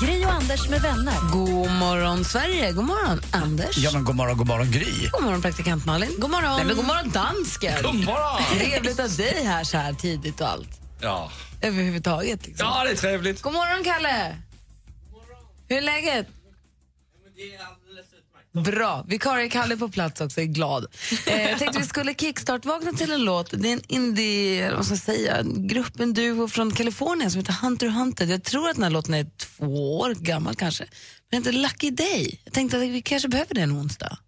Gri och Anders med vänner. God morgon, Sverige. God morgon, Anders. Ja, men god morgon, god morgon Gry. God morgon, praktikant Malin. God morgon. Nej, men god morgon, dansken. God morgon. Trevligt att dig här så här tidigt och allt. Ja. Överhuvudtaget. Liksom. ja, det är trevligt. God morgon, Kalle. Hur är läget? Bra. Vikarie Kalle på plats också, är glad. Eh, jag tänkte vi skulle kickstart-vakna till en låt. Det är en indie, vad ska jag säga, gruppen grupp, en duo från Kalifornien som heter Hunter Hunter. Jag tror att den här låten är två år gammal kanske. Men den heter Lucky Day. Jag tänkte att vi kanske behöver den en onsdag.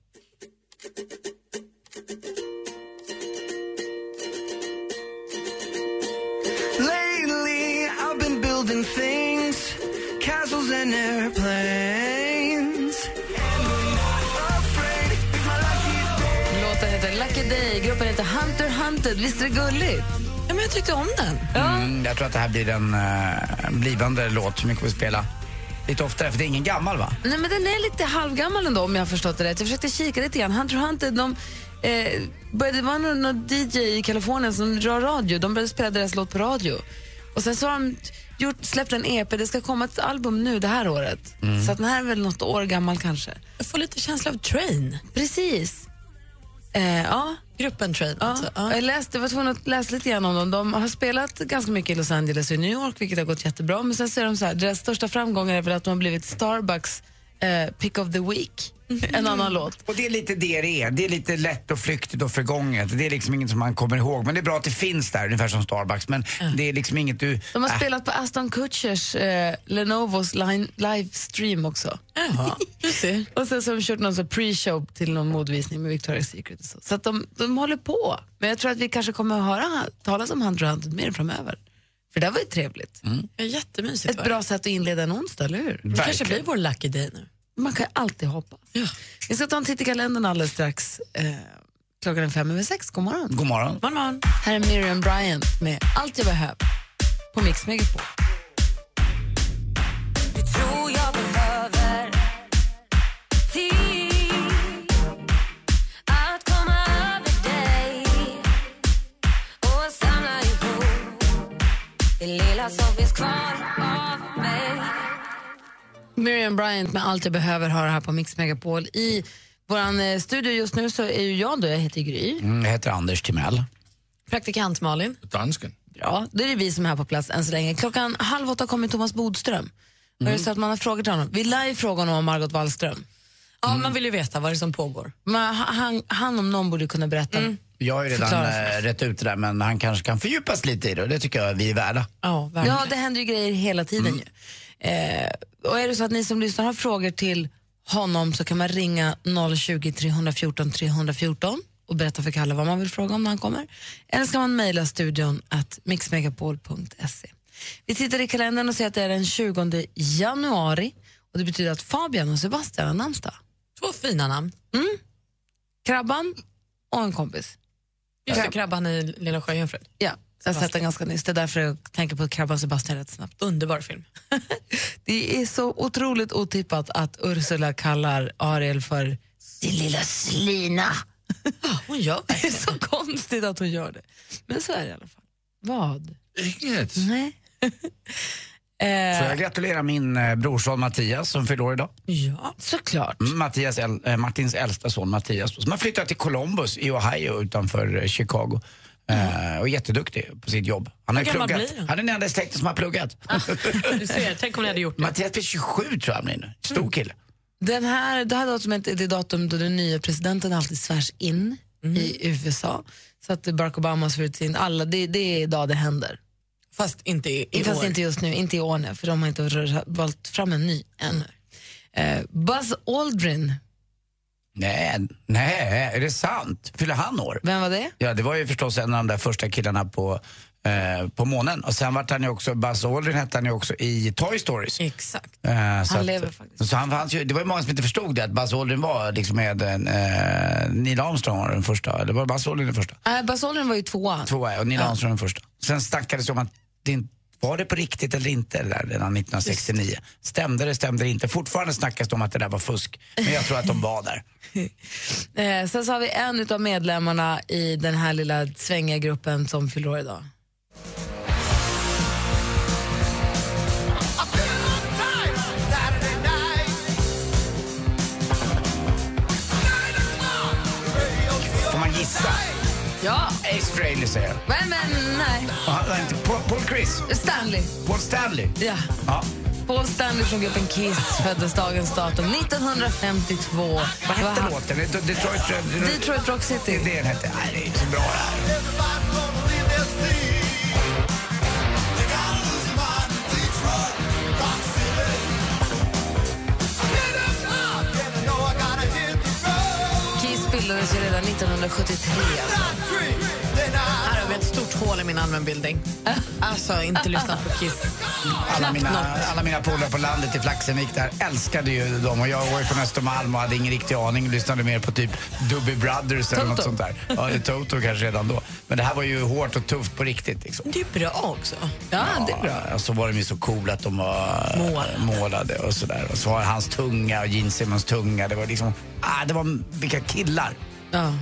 Lately, I've been building things, castles and airplanes. Lucky Day, gruppen heter Hunter Hunted. Visst är det gulligt? Ja, men jag tyckte om den. Ja. Mm, jag tror att det här blir en uh, blivande låt som vi kommer att spela lite oftare, för det är ingen gammal va? Nej, men den är lite halvgammal ändå om jag har förstått det rätt. Jag försökte kika lite grann. Hunter Hunted, de eh, började, det var någon, någon DJ i Kalifornien som drar radio. De började spela deras låt på radio. Och sen så har de gjort, släppt en EP. Det ska komma ett album nu det här året. Så att den här är väl något år gammal kanske. Jag får lite känsla av Train. Precis. Eh, ja. Gruppen Train. Ja, Alltså. Ja. Jag läste, var tvungen att läsa lite grann om dem. De har spelat ganska mycket i Los Angeles och New York, vilket har gått jättebra. Men sen så är de så här, deras största framgångar är väl att de har blivit Starbucks eh, pick of the week. En annan låt. Och det är lite det det är. Det är lite lätt och flyktigt och förgånget. Det är liksom inget som man kommer ihåg. Men det är bra att det finns där, ungefär som Starbucks. Men det är liksom inget du... De har äh, spelat på Aston Kutchers eh, Lenovos line, livestream också. Jaha. Och sen så har de kört någon pre-show till någon modvisning med Victoria's Secret. Och så så att de, de håller på. Men jag tror att vi kanske kommer att höra talas om x Hunted mer framöver. För det var ju trevligt. Ja, jättemysigt Ett bra sätt att inleda en onsdag, eller hur? Det kanske blir vår lucky day nu. Man kan ju alltid hoppas. Ja. Vi ska ta en titt i kalendern alldeles strax. Eh, klockan är fem över sex. God morgon. God morgon. Man, man. Här är Miriam Bryant med Allt jag behöver på Mix Megapol. det lilla som finns kvar Miriam Bryant med Allt jag behöver har det här på Mix Megapol. I vår eh, studio just nu så är ju jag då, jag heter Gry. Mm, jag heter Anders Timell. Praktikant Malin. Dansken. Bra, då är det vi som är här på plats än så länge. Klockan halv åtta kommer Thomas Bodström. Mm. Är det så att man har frågor till honom? Vi lär ju fråga honom om Margot Wallström. Ja, man vill ju veta vad det är som pågår. Men han, han om någon borde kunna berätta. Jag har ju redan äh, rätt ut det där, men han kanske kan fördjupas lite i det och det tycker jag vi är värda. Ja, verkligen. Ja, det händer ju grejer hela tiden ju. Eh, och är det så att ni som lyssnar har frågor till honom så kan man ringa 020 314 314 och berätta för Kalle vad man vill fråga om när han kommer. Eller ska man mejla studion at mixmegapol.se. Vi tittar i kalendern och ser att det är den 20 januari och det betyder att Fabian och Sebastian har namnsdag. Två fina namn. Krabban och en kompis. Just det, Krabban i Lilla Sjöjungfrun. Ja, jag har sett den ganska nyss. Det är därför jag tänker på Krabban och Sebastian rätt snabbt. Underbar film. Det är så otroligt otippat att Ursula kallar Ariel för din lilla slina. Hon gör Det är så konstigt att hon gör det. Men så är det i alla fall. Vad? Inget. Nej. Får eh, jag gratulera min eh, brorson Mattias som fyller år idag? ja, såklart. Mm, Mattias, eh, Martins äldsta son Mattias som har flyttat till Columbus i Ohio utanför eh, Eh, och jätteduktig på sitt jobb. Han har pluggat. blir han? Är den enda i släkten som har pluggat. Du ser, tänk om ni hade gjort det. Mattias blir 27 tror jag han blir nu. Stor kille. Den här, det här datumet är det datum då den nya presidenten alltid svärs in i USA. Så att Barack Obama svär ut in. Alla, det, det är idag det händer. Fast inte i, i Fast år. inte just nu, inte i år nu, för de har inte valt fram en ny än. Eh, Buzz Aldrin, Nej, nej, är det sant? Fyller han år? vem var det? Ja, det var ju förstås en av de där första killarna på eh, på månen. Och sen vart han ju också, Buzz Aldrin hette han ju också i Toy Stories. Exakt. Eh, Han att- lever faktiskt. Så han fanns ju, det var ju många som inte förstod det, att Buzz Aldrin var liksom med en, eh, Neil Armstrong var den första, eller var Buzz Aldrin den första? Äh, Buzz Aldrin var ju tvåa. Tvåa och Neil Armstrong den första. Sen snackades det om att det inte var det på riktigt eller inte det där redan 1969? Stämde det, stämde det inte? Fortfarande snackas det om att det där var fusk. Men jag tror att de var där. Eh, sen så har vi en av medlemmarna i den här lilla svängiga gruppen som fyller år idag. Får man gissa? Ja, Ace Frehley säger jag. men, men nej. Ja, är inte- Paul, Paul Chris? Stanley. Paul Stanley? Ja. Ja. Paul Stanley från gruppen Kiss föddes dagens datum 1952. Vad Det hette han- låten? Det- Detroit... Detroit Rock Det City. är det den hette. Nej, det är inte så bra det här. Bildades redan 1973. Alltså. Här har vi ett stort hål i min allmänbildning. Alltså, inte lyssnat på Kiss. Alla mina, alla mina polare på landet i Flaxenvik där älskade ju dem och jag var ju från Östermalm och hade ingen riktig aning. Lyssnade mer på typ Doobie Brothers eller Toto. något sånt där. Ja, det Toto kanske redan då. Men det här var ju hårt och tufft på riktigt liksom. Det är bra också. Ja, det är bra. Ja, så var de ju så coola att de var Målade. målade och sådär. Och så var hans tunga och Gene Simmons tunga. Det var liksom, ah, det var vilka killar. Ja.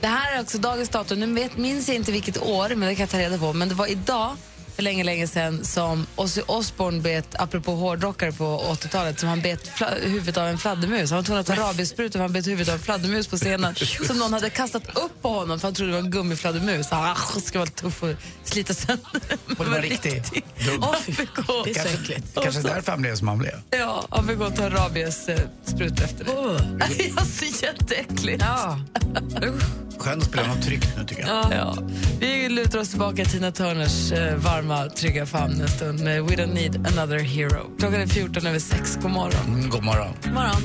Det här är också dagens datum. Nu vet, minns jag inte vilket år, men det kan jag ta reda på. Men det var idag, för länge, länge sedan, som Ozzy Osbourne bet, apropå hårdrockare på 80-talet, som han bet huvudet av en fladdermus. Han var tvungen att ta rabiessprutor för han bet huvudet av en fladdermus på scenen som någon hade kastat upp på honom för han trodde det var en gummifladdermus. Han ah, ska vara tuff och slita sönder. Och det var riktigt han fick gå- Det är Kanske, därför han blev som han blev. Ja, han fick gå och ta rabiessprutor efter det. Alltså jätteäckligt. Ja. Skönt att spela något tryggt nu tycker jag. Ja. Vi lutar oss tillbaka i Tina Turners eh, varma, trygga famn en stund med We don't need another hero. Klockan är 14 över 6. God morgon. Mm, god morgon. Morgon.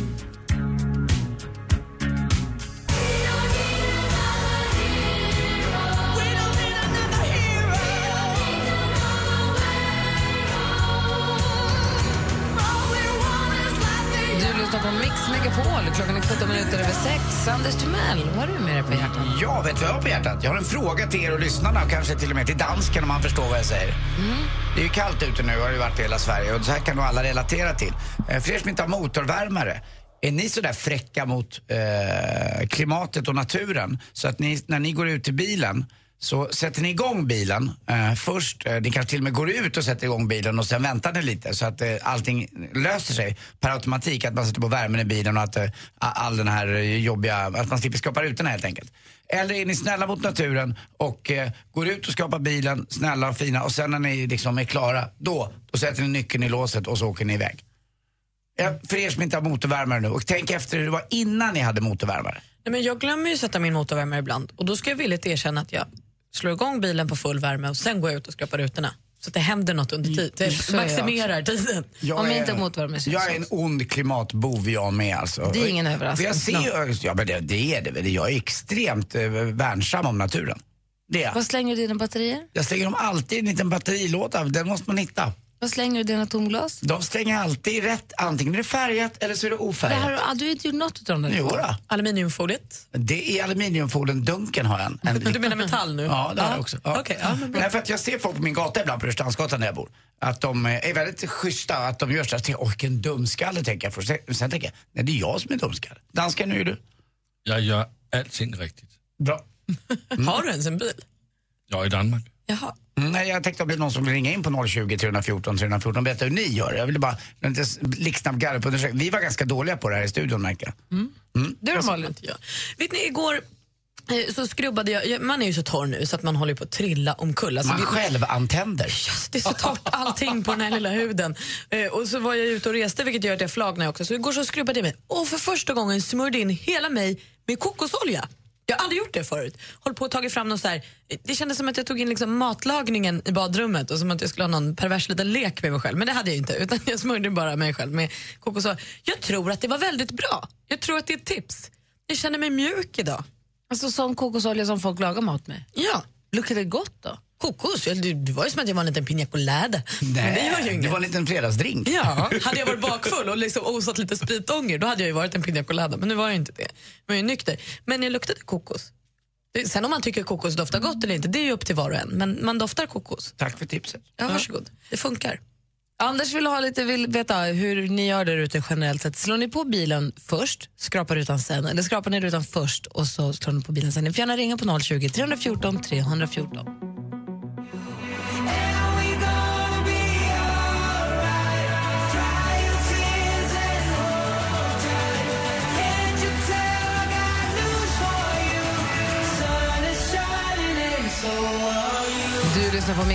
Lyssnar på Mix Megapol. Klockan är 17 minuter över 6. Anders Timell, vad har du med dig på hjärtat? Ja, vet vad jag har på hjärtat? Jag har en fråga till er och lyssnarna och kanske till och med till dansken om man förstår vad jag säger. Det är ju kallt ute nu, har det varit i hela Sverige och så här kan nog alla relatera till. Eh, För er som inte har motorvärmare, är ni så där fräcka mot eh, klimatet och naturen så att ni, när ni går ut till bilen så sätter ni igång bilen eh, först. Eh, ni kanske till och med går ut och sätter igång bilen och sen väntar ni lite så att eh, allting löser sig per automatik. Att man sätter på värmen i bilen och att eh, all den här jobbiga, att man slipper skapa rutorna helt enkelt. Eller är ni snälla mot naturen och eh, går ut och skapar bilen, snälla och fina och sen när ni liksom är klara, då, då sätter ni nyckeln i låset och så åker ni iväg. Ja, för er som inte har motorvärmare nu, och tänk efter hur det var innan ni hade motorvärmare. Nej, men jag glömmer ju sätta min motorvärmare ibland och då ska jag villigt erkänna att jag slår igång bilen på full värme och sen går jag ut och skrapar rutorna. Så att det händer något under tid. Det Så är jag maximerar tiden. Jag Om är- inte är Jag är en ond klimatbov jag med alltså. Det är ingen överraskning. Jag ser, ju- ja men det, det är det väl. Jag är extremt eh, värnsam om naturen. Det är jag. Vad slänger du dina batterier? Jag slänger dem alltid i en liten batterilåda, den måste man hitta. Vad slänger du dina tomglas? De slänger alltid rätt, antingen är det färgat eller så är det Det ofärgat. här, har du har inte gjort något utav dem? Jo då. Aluminiumfoliet. Det är aluminiumfolien-dunken har jag. En, en Du menar metall nu? Ja, det har jag också. Ja. Okej, ja. Nej, för att jag ser folk på min gata ibland, på Rörstrandsgatan där jag bor, att de eh, är väldigt schyssta, att de gör så här, "Oj, vilken dumskalle tänker jag först. Sen, tänker jag, nej det är jag som är dumskalle. Dansken, hur är du? Jag gör allting riktigt. Bra. Har du ens en bil? Är i Danmark. Jaha. Mm, Nej, jag tänkte om det är någon som vill ringa in på 020 314 314 och berätta hur ni gör. Jag ville bara, en lite blixtsnabb gallupundersökning. Vi var ganska dåliga på det här i studion märker jag. Du då Malin? Inte jag. Vet ni, igår eh, så skrubbade jag, man är ju så torr nu så att man håller på att trilla omkull. Alltså, Man det- självantänder. Yes, det är så torrt allting på den här lilla huden. Eh, och så var jag ute och reste vilket gör att jag flagnar också. Så igår så skrubbade jag mig och för första gången smörjde in hela mig med kokosolja. Jag har aldrig gjort det förut. Håll på att tagit fram någon så här, det kändes som att jag tog in liksom matlagningen i badrummet och som att jag skulle ha någon pervers liten lek med mig själv. Men det hade jag inte utan jag smörjde bara mig själv med kokosolja. Jag tror att det var väldigt bra. Jag tror att det är ett tips. Jag känner mig mjuk idag. Alltså sån kokosolja som folk lagar mat med. Ja. Luktar det gott då? Kokos? Det, var ju som att jag var en liten piña colada. Men det gör ju det inget. var en liten fredagsdrink. Ja, hade jag varit bakfull och liksom osat lite spritånger då hade jag ju varit en piña colada, men nu var jag inte det. Jag var ju nykter. Men jag luktade kokos. Sen om man tycker kokos doftar gott eller inte, det är ju upp till var och en. Men man doftar kokos. Tack för tipset. Ja, varsågod. Det funkar. Anders vill, ha lite, vill veta hur ni gör där ute generellt sett. Slår ni på bilen först, skrapar rutan sen, eller skrapar ni rutan först och så slår ni på bilen sen? Ni får gärna ringa på 020 314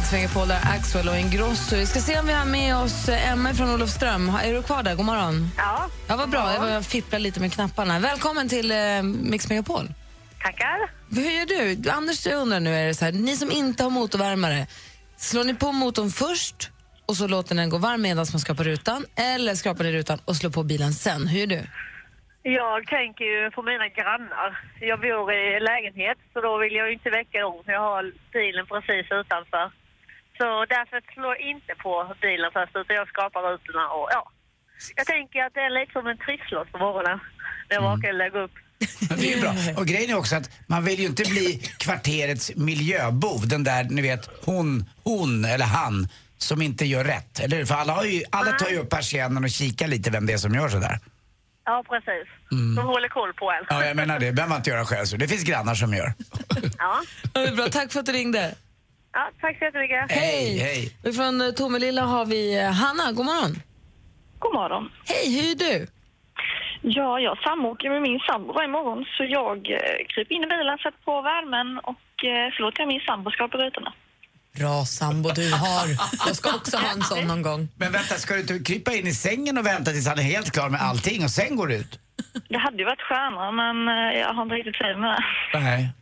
Mix Megapol, där Axwell och Ingrosso. Vi ska se om vi har med oss eh, Emma från Olofström. Är du kvar där? God morgon. Ja. Ja, vad bra. Jag var- fipplar lite med knapparna. Välkommen till eh, Mix Megapol. Tackar. Hur gör du? Anders, jag undrar nu, är det så här, ni som inte har motorvärmare, slår ni på motorn först och så låter den gå varm medan man skrapar rutan? Eller skrapar ni rutan och slår på bilen sen? Hur gör du? Jag tänker ju på mina grannar. Jag bor i lägenhet så då vill jag inte väcka dem. Jag har bilen precis utanför. Så därför slår jag inte på bilen först utan jag skrapar rutorna och ja. Jag tänker att det är lite som en trisslott på morgonen när jag vaknar och lägger upp. Det är bra. Och grejen är också att man vill ju inte bli kvarterets miljöbov. Den där, ni vet, hon, hon eller han som inte gör rätt. Eller hur? För alla, har ju, alla tar ju upp persiennen och kikar lite vem det är som gör sådär. Ja, precis. Mm. De håller koll på en. Ja, jag menar det. behöver man inte göra själv. Så det finns grannar som gör. Ja. Ja, det är bra. Tack för att du ringde. Ja, tack så jättemycket. Hej, hej. Och Från eh, Tomelilla har vi eh, Hanna. God morgon. God morgon. Hej, hur är du? Ja, jag samåker med min sambo varje morgon så jag eh, kryper in i bilen, sätter på värmen och eh, så låter jag min sambo skrapa rutorna. Bra sambo du har. Jag ska också ha en sån någon gång. Men vänta, ska du inte krypa in i sängen och vänta tills han är helt klar med allting och sen går du ut? Det hade ju varit skönare men eh, jag har inte riktigt tid med det. Nej.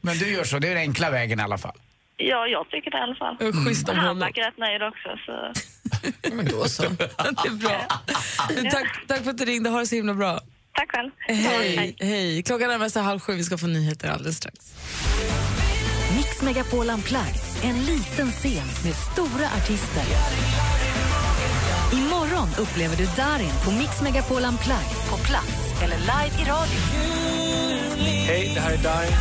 Men du gör så, det är den enkla vägen i alla fall. Ja, jag tycker det i alla fall. Mm. Schysst av Han honom. verkar rätt nöjd också så Men då så. Det är bra. Tack, tack för att du ringde. Ha det så himla bra. tack själv. Hej. Hej. Klockan närmar sig halv sju. Vi ska få nyheter alldeles strax. Mix Megapol Unplugged, en liten scen med stora artister. Imorgon upplever du Darin på Mix Megapol Unplugged på plats eller live i radio. Hej, det här är Darin.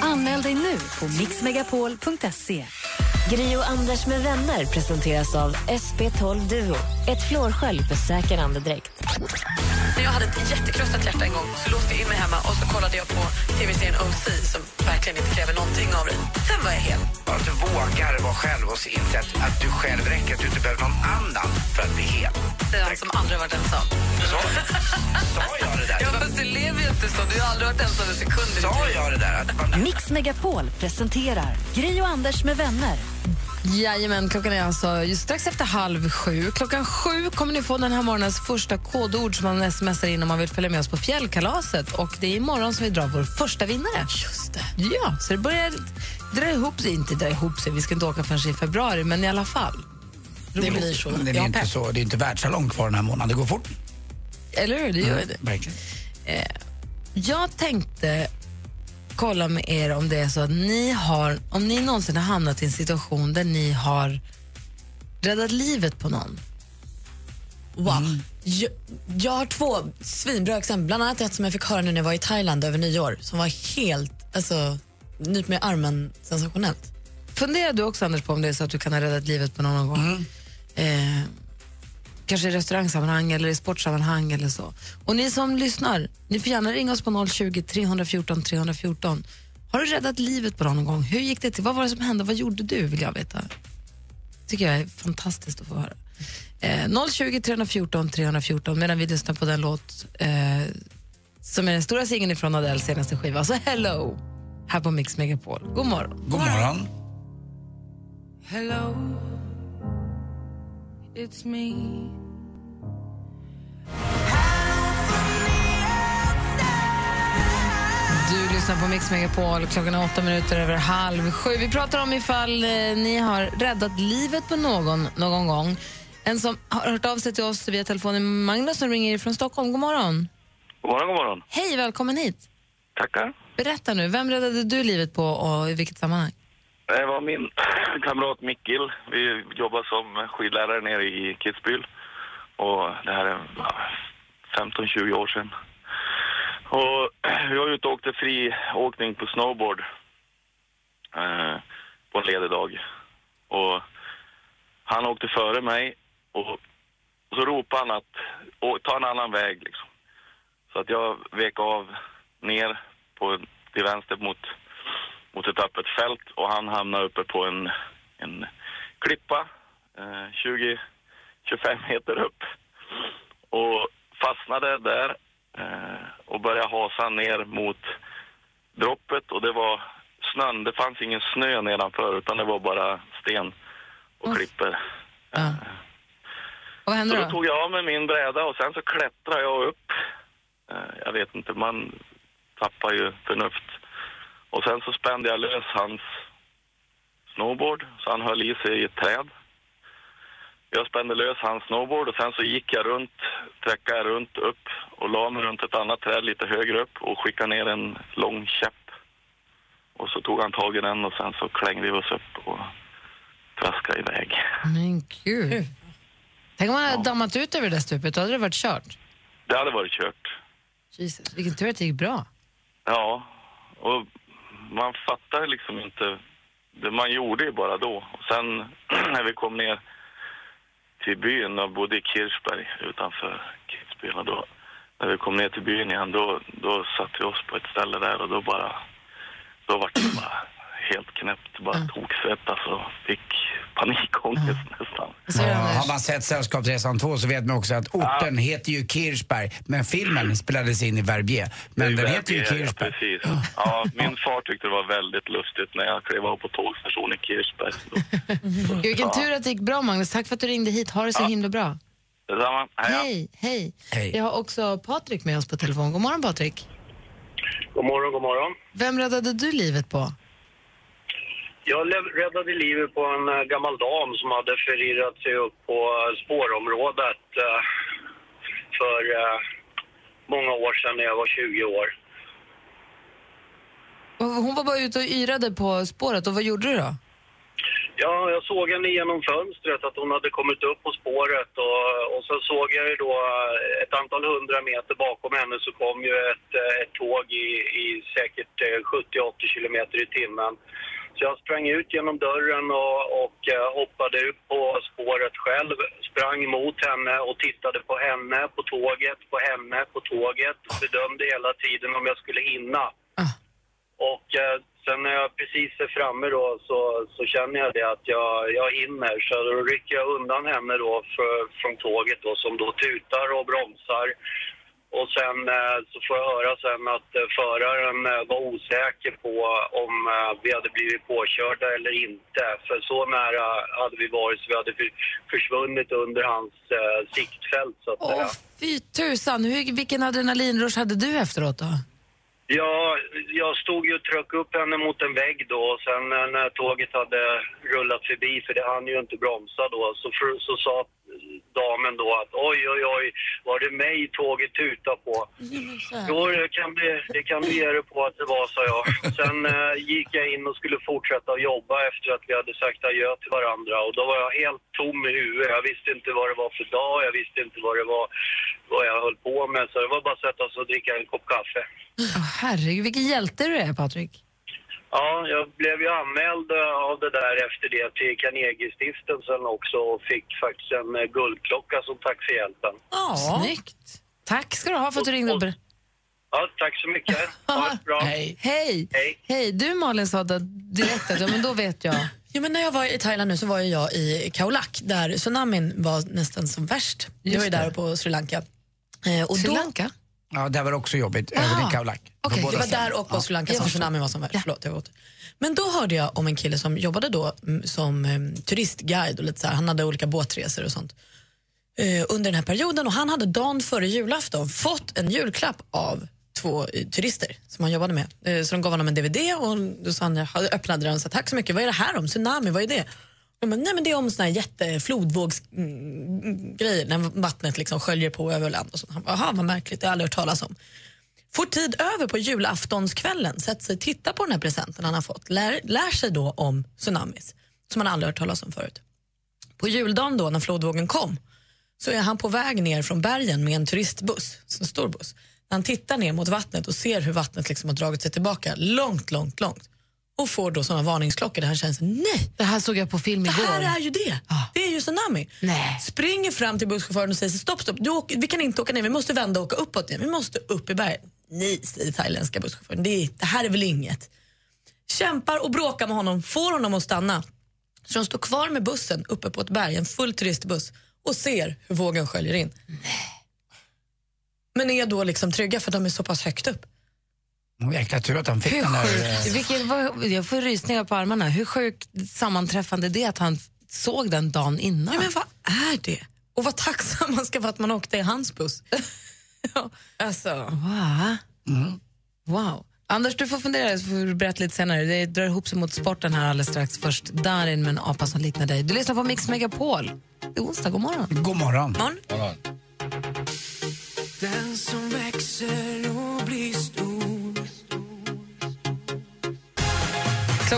Anmäl dig nu på mixmegapol.se. Gri och Anders med vänner presenteras av SP12 Duo. Ett flårskölj för säker andedräkt. När jag hade ett jättekrossat hjärta en gång så låste jag in mig hemma och så kollade jag på tv-serien OC som verkligen inte kräver någonting av dig. Sen var jag hel. Att du vågar vara själv och inse att, att du själv räcker, att du inte behöver någon annan för att bli hel. Den som aldrig varit ensam. Sa, sa jag det där? Ja, fast du lever ju inte så. Du har aldrig varit ensam en sekund Sa jag det där? Att man, Mix Megapol presenterar Gri och Anders med vänner. Jajamän, klockan är alltså just strax efter halv sju. Klockan sju kommer ni få den här morgonens första kodord som man smsar in om man vill följa med oss på fjällkalaset. Och det är imorgon som vi drar vår första vinnare. Just det. Ja, så det börjar dra ihop sig. Inte dra ihop sig, vi ska inte åka förrän i februari, men i alla fall. Det blir så. Men det är inte pepp. så, det är inte världsalong kvar den här månaden. Det går fort. Eller hur? Det gör det. Verkligen. Jag tänkte kolla med er om det är så att ni har, om ni någonsin har hamnat i en situation där ni har räddat livet på någon. Wow. Jag, jag har två svinbra exempel. Bland annat ett som jag fick höra nu när jag var i Thailand över nyår som var helt, alltså, nyp med armen sensationellt. Funderar du också Anders på om det är så att du kan ha räddat livet på någon någon gång? Eh, kanske i restaurangsammanhang eller i sportsammanhang eller så. Och ni som lyssnar, ni får gärna ringa oss på 020 314 314. Har du räddat livet på någon gång? Hur gick det till? Vad var det som hände? Vad gjorde du? vill jag veta. tycker jag är fantastiskt att få höra. Eh, 020 314 314 medan vi lyssnar på den låt eh, som är den stora singeln från Adeles senaste skiva. Så Hello, här på Mix Megapol. God morgon. God morgon. Hello, it's me. Du lyssnar på Mix Megapol. Klockan är åtta minuter över halv sju. Vi pratar om ifall eh, ni har räddat livet på någon någon gång. En som har hört av sig till oss via telefonen, Magnus som ringer från Stockholm. God morgon. God morgon, god morgon. Hej, välkommen hit. Tackar. Berätta nu, vem räddade du livet på och i vilket sammanhang? Det var min kamrat Mikkel. Vi jobbar som skidlärare nere i Kitzbühel. Och det här är 15-20 år sedan. Och vi var ute och åkte friåkning på snowboard eh, på en ledig dag. Och han åkte före mig och så ropade han att ta en annan väg. Liksom. Så att jag vek av ner på, till vänster mot, mot ett öppet fält och han hamnade uppe på en, en klippa eh, 20-25 meter upp och fastnade där eh, och började hasa ner mot droppet och det var snön. Det fanns ingen snö nedanför utan det var bara sten och klippor. Och vad hände Så då? då tog jag av mig min bräda och sen så klättrade jag upp. Eh, Jag vet inte, man tappar ju förnuft. Och sen så spände jag lös hans snowboard så han höll i sig i ett träd. Jag spände lös hans snowboard och sen så gick jag runt, sträckade jag runt upp och la mig runt ett annat träd lite högre upp och skickade ner en lång käpp. Och så tog han tag i den och sen så klängde vi oss upp och traskade iväg. Men gud. Tänk om man hade dammat ut över det där stupet, då hade det varit kört. Det hade varit kört. Jesus, vilken tur att det gick bra. Ja, och man fattar liksom inte. Det man gjorde ju bara då. Och sen när vi kom ner till byn och bodde i Kirchberg utanför Kitzbühel, och då när vi kom ner till byn igen, då, då satte vi oss på ett ställe där och då bara, då var det bara helt knäppt, bara toksvettas och fick panikångest nästan. Ja, har man sett Sällskapsresan 2 så vet man också att orten heter ju Kirchberg, men filmen spelades in i Verbier. Men den heter ju Ja, Kirchberg. precis. Ja, min far tyckte det var väldigt lustigt när jag klev av på tågstationen i Kirchberg. Gud, vilken tur att det gick bra, Magnus. Tack för att du ringde hit. Ha det så himla bra. Detsamma. Hej, ja. Hej, hej. Hej. Jag har också Patrik med oss på telefon. God morgon, Patrik. God morgon, god morgon. Vem räddade du livet på? Jag räddade livet på en eh, gammal dam som hade förirrat sig upp på eh, spårområdet eh, för många år sedan när jag var 20 år. Hon var bara ute och yrade på spåret. Och vad gjorde du då? Ja, jag såg henne genom fönstret att hon hade kommit upp på spåret och, och så såg jag ju då ett antal hundra meter bakom henne så kom ju ett, ett tåg i, i säkert eh, 70-80 kilometer i timmen. Jag sprang ut genom dörren och, och eh, hoppade ut på spåret själv, sprang mot henne och tittade på henne på tåget, på henne på tåget och bedömde hela tiden om jag skulle hinna. Och eh, sen när jag precis är framme då så, så känner jag det att jag, jag hinner. Så då rycker jag undan henne då för, från tåget då som då tutar och bromsar. Och sen eh, så får jag höra sen att eh, föraren eh, var osäker på om vi hade blivit påkörda eller inte. För så nära hade vi varit så vi hade för, försvunnit under hans siktfält så att. Åh, fy tusan. Hur, vilken adrenalinrush hade du efteråt då? Ja, jag stod ju och tryckte upp henne mot en vägg då och sen när tåget hade rullat förbi, för det hann ju inte bromsa då, så, för, så sa damen då att oj, oj, oj, var det mig tåget tutade på? Jo, det kan, du, det kan på att det var, sa jag. Sen eh, gick jag in och skulle fortsätta att jobba efter att vi hade sagt adjö till varandra och då var jag helt tom i huvudet. Jag visste inte vad det var för dag, jag visste inte vad det var, vad jag höll på med, så det var bara att sätta sig och dricka en kopp kaffe. Åh, herregud, vilken hjälte du är, Patrik. Ja, jag blev ju anmäld eh, av det där efter det till Carnegie-stiftelsen också och fick faktiskt en eh, guldklocka som tack för hjälpen. Snyggt. Tack ska du ha för att du ringde. och Ja, tack så mycket. Ha det bra. Hej. Hej. Hej. Du Malin sa direkt att ja, men då vet jag. Ja, men när jag var i Thailand nu så var jag i Khao Lak där tsunamin var nästan som värst. jag Just var ju där på Sri Lanka. Eh, och Sri då, Lanka? Ja, det var också jobbigt, Khao Lak. På Okej, båda det var ställena. där och på Ja. Sri Lanka som tsunamin var som värst. Förlåt, jag var åt. Men då hörde jag om en kille som jobbade då mm, som um, turistguide och lite så här, han hade olika båtresor och sånt eh, under den här perioden och han hade dagen före julafton fått en julklapp av två eh, turister som han jobbade med. Eh, så de gav honom en DVD och då sa han, jag öppnade den och sa tack så mycket, vad är det här om? Tsunami, vad är det? Men, nej men det är om såna här jätteflodvågsgrejer mm, mm, när vattnet liksom sköljer på över land och sånt. Han bara, "Jaha, vad märkligt, det har jag aldrig hört talas om. får tid över på julaftonskvällen, sätter sig, tittar på den här presenten han har fått, lär, lär sig då om tsunamis som han aldrig hört talas om förut. På juldagen då när flodvågen kom så är han på väg ner från bergen med en turistbuss, en stor buss. Han tittar ner mot vattnet och ser hur vattnet liksom har dragit sig tillbaka långt, långt, långt och får då såna varningsklockor där han känner sig, nej, Det här såg jag på film det igår. här är ju det. Det är ju tsunami. Nej. Springer fram till busschauffören och säger stopp, stopp, du åker, vi kan inte åka ner, vi måste vända och åka uppåt igen. Vi måste upp i berget. Nej, säger thailändska busschauffören, det, det här är väl inget. Kämpar och bråkar med honom, får honom att stanna. Så de står kvar med bussen uppe på ett berg, en full turistbuss och ser hur vågen sköljer in. Men är då liksom trygga för de är så pass högt upp. Jäkla tur att han fick Hur den där... eh, vilket, vad, jag får rysningar på armarna. Hur sjukt sammanträffande det är att han såg den dagen innan. Ja, men vad är det? Och vad tacksam man ska vara att man åkte i hans buss. ja, alltså. Va? Wow. Anders, du får fundera, så får du berätta lite senare. Det drar ihop sig mot sporten här alldeles strax. Först Darin med en apa som liknar dig. Du lyssnar på Mix Megapol. Det är onsdag, god morgon. God morgon. morgon. Den som växer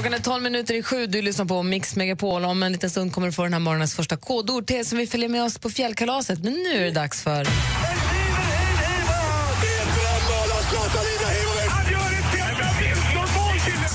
Klockan är 12 minuter i sju. Du lyssnar på Mix Megapol. Om en liten stund kommer du få den här morgonens första kodord till er som vill följa med oss på fjällkalaset. Men nu är det dags för...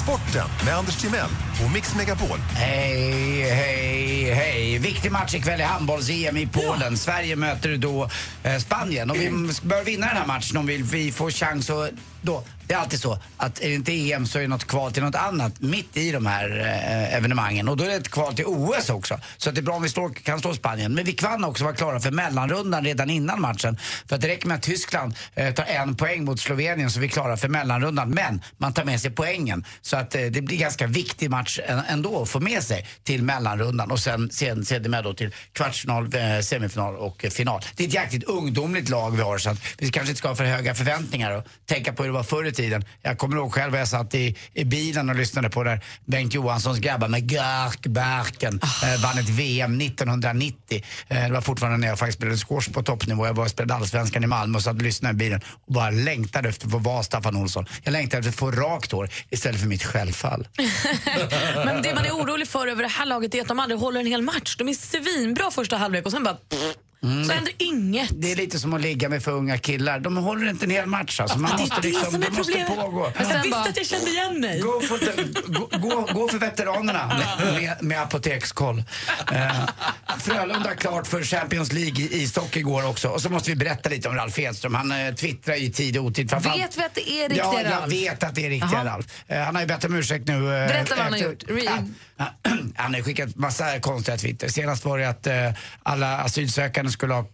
Sporten med Anders Timell och Mix Megapol. Hej, hej, hej. Viktig match ikväll i handbolls-EM i Polen. Sverige möter då eh, Spanien. Och vi bör vinna den här matchen om vi, vi får chans att... Då, det är alltid så att är det inte EM så är det något kval till något annat mitt i de här eh, evenemangen. Och då är det ett kval till OS också. Så att det är bra om vi slår, kan slå Spanien. Men vi kan också vara klara för mellanrundan redan innan matchen. För att det räcker med att Tyskland eh, tar en poäng mot Slovenien så är vi klara för mellanrundan. Men man tar med sig poängen. Så att eh, det blir ganska viktig match ä- ändå få med sig till mellanrundan och sen, sen sedermera då till kvartsfinal, eh, semifinal och final. Det är ett jäkligt ungdomligt lag vi har så att vi kanske inte ska ha för höga förväntningar och tänka på hur det var förr i tiden. Jag kommer ihåg själv när jag satt i, i bilen och lyssnade på när Bengt Johanssons grabbar med Garkberken eh, vann ett VM 1990. Eh, det var fortfarande när jag faktiskt spelade squash på toppnivå. Jag var och spelade allsvenskan i Malmö och satt och lyssnade i bilen och bara längtade efter att få vara Staffan Olsson. Jag längtade efter att få rakt hår istället för mitt självfall. Men det man är orolig för över det här laget är att de aldrig håller en hel match. De är svinbra första halvlek och sen bara... Så händer inget. Det är lite som att ligga med för unga killar. De håller inte en hel match alltså. Man det måste det liksom, som är det måste pågå. Jag visste att jag kände igen mig. Gå för, gå, gå, gå för veteranerna med, med, apotekskoll. Eh, Frölunda klart för Champions League i ishockey igår också. Och så måste vi berätta lite om Ralf Edström. Han eh, twittrar i tid och otid. Framförallt- Vet vi att det är riktiga Ja, jag Ralf? vet att det är riktiga. Ralf. Eh, han har ju bett om ursäkt nu. eh, Berätta vad han har gjort. Re- Ja, han har skickat massa konstiga twitter. Senast var det att eh, alla asylsökande skulle ha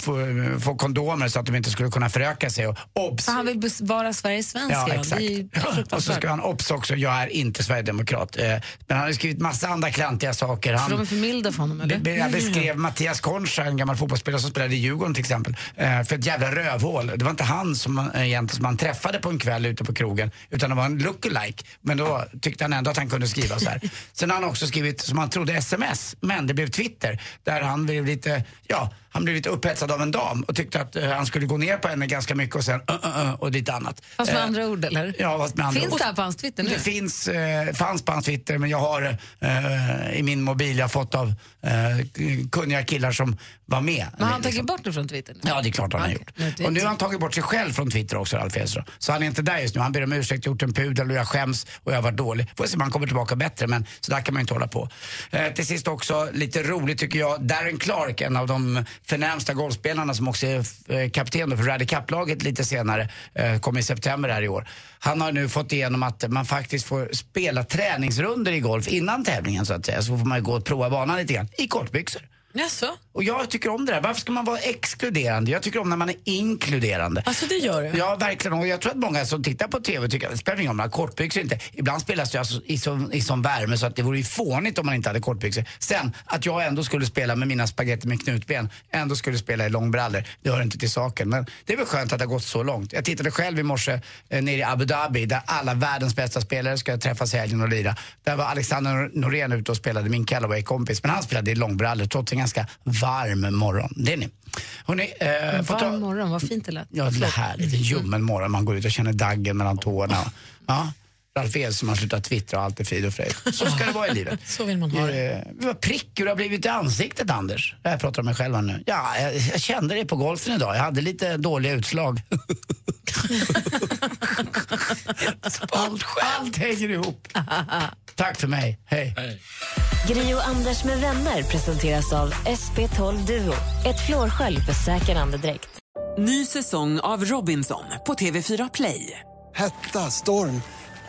få, få kondomer så att de inte skulle kunna föröka sig. Och obs! För han vill bevara Sverige svensk. Ja, exakt. Och så ska han obs också, jag är inte sverigedemokrat. Eh, Men han har skrivit massa andra klantiga saker. För de är Han, för milda för honom, eller? Be- Jag beskrev Mattias Concha, en gammal fotbollsspelare som spelade i Djurgården till exempel, eh, för ett jävla rövhål. Det var inte han som man, eh, egentligen som man träffade på en kväll ute på krogen, utan det var en lookalike. Men då tyckte han ändå att han kunde skriva så här. Sen har han också skrivit, som han trodde, sms, men det blev Twitter, där han blev lite, ja, han blev lite upphetsad av en dam och tyckte att eh, han skulle gå ner på henne ganska mycket och sen uh, uh, uh, och lite annat. Fast med Eh, andra ord, eller? Ja, fast med andra Finns ord. det här på hans Twitter nu? Det finns, eh, fanns på hans Twitter men jag har i min mobil, jag har fått av kunniga killar som var med. Men har han liksom. tagit bort det från Twitter nu? Ja, det är klart han har Okej. gjort. Och nu har han tagit bort sig själv från Twitter också, Ralf Edström. Så han är inte där just nu. Han ber om ursäkt, gjort en pudel och jag skäms och jag har varit dålig. Får se om han kommer tillbaka bättre, men så där kan man ju inte hålla på. Till sist också, lite roligt tycker jag, Darren Clark, en av de förnämsta golfspelarna som också är eh, kapten för Ryder Cup-laget lite senare, eh, kommer i september här i år. Han har nu fått igenom att man faktiskt får spela träningsrunder i golf innan tävlingen så att säga. Så får man gå och prova banan lite grann i kortbyxor. Jaså? Och jag tycker om det där. Varför ska man vara exkluderande? Jag tycker om när man är inkluderande. Alltså det gör du? Ja, verkligen. Och jag tror att många som tittar på TV tycker att det spelar ingen roll om man har kortbyxor inte. Ibland spelas det alltså i sån, i sån värme så att det vore ju fånigt om man inte hade kortbyxor. Sen, att jag ändå skulle spela med mina spaghetti med knutben, ändå skulle spela i långbrallor, det hör inte till saken. Men det är väl skönt att det har gått så långt. Jag tittade själv i morse eh, nere i Abu Dhabi där alla världens bästa spelare ska träffas i helgen och lira. Där var Alexander Norén ute och spelade, min Callaway-kompis. Men han spelade i långbrallor trots en ganska varm morgon. Det är ni. Hörrni, eh, Varm tal- morgon, vad fint det lät. Ja, det här lite ljummen morgon. Man går ut och känner daggen mellan tårna. Ja. Ralf Edström har slutat twittra och allt är frid och fröjd. Så ska det vara i livet. Så vill man ha det. Eh, Vad prickig du har blivit i ansiktet, Anders. Jag pratar om mig själv nu. Ja, jag, jag kände det på golfen idag. Jag hade lite dåliga utslag. allt, allt hänger ihop. Tack för mig. Hej. Gri och Anders med vänner presenteras av SP12 Duo. Ett flårskölj för säker andedräkt. Ny säsong av Robinson på TV4 Play. Hetta, storm,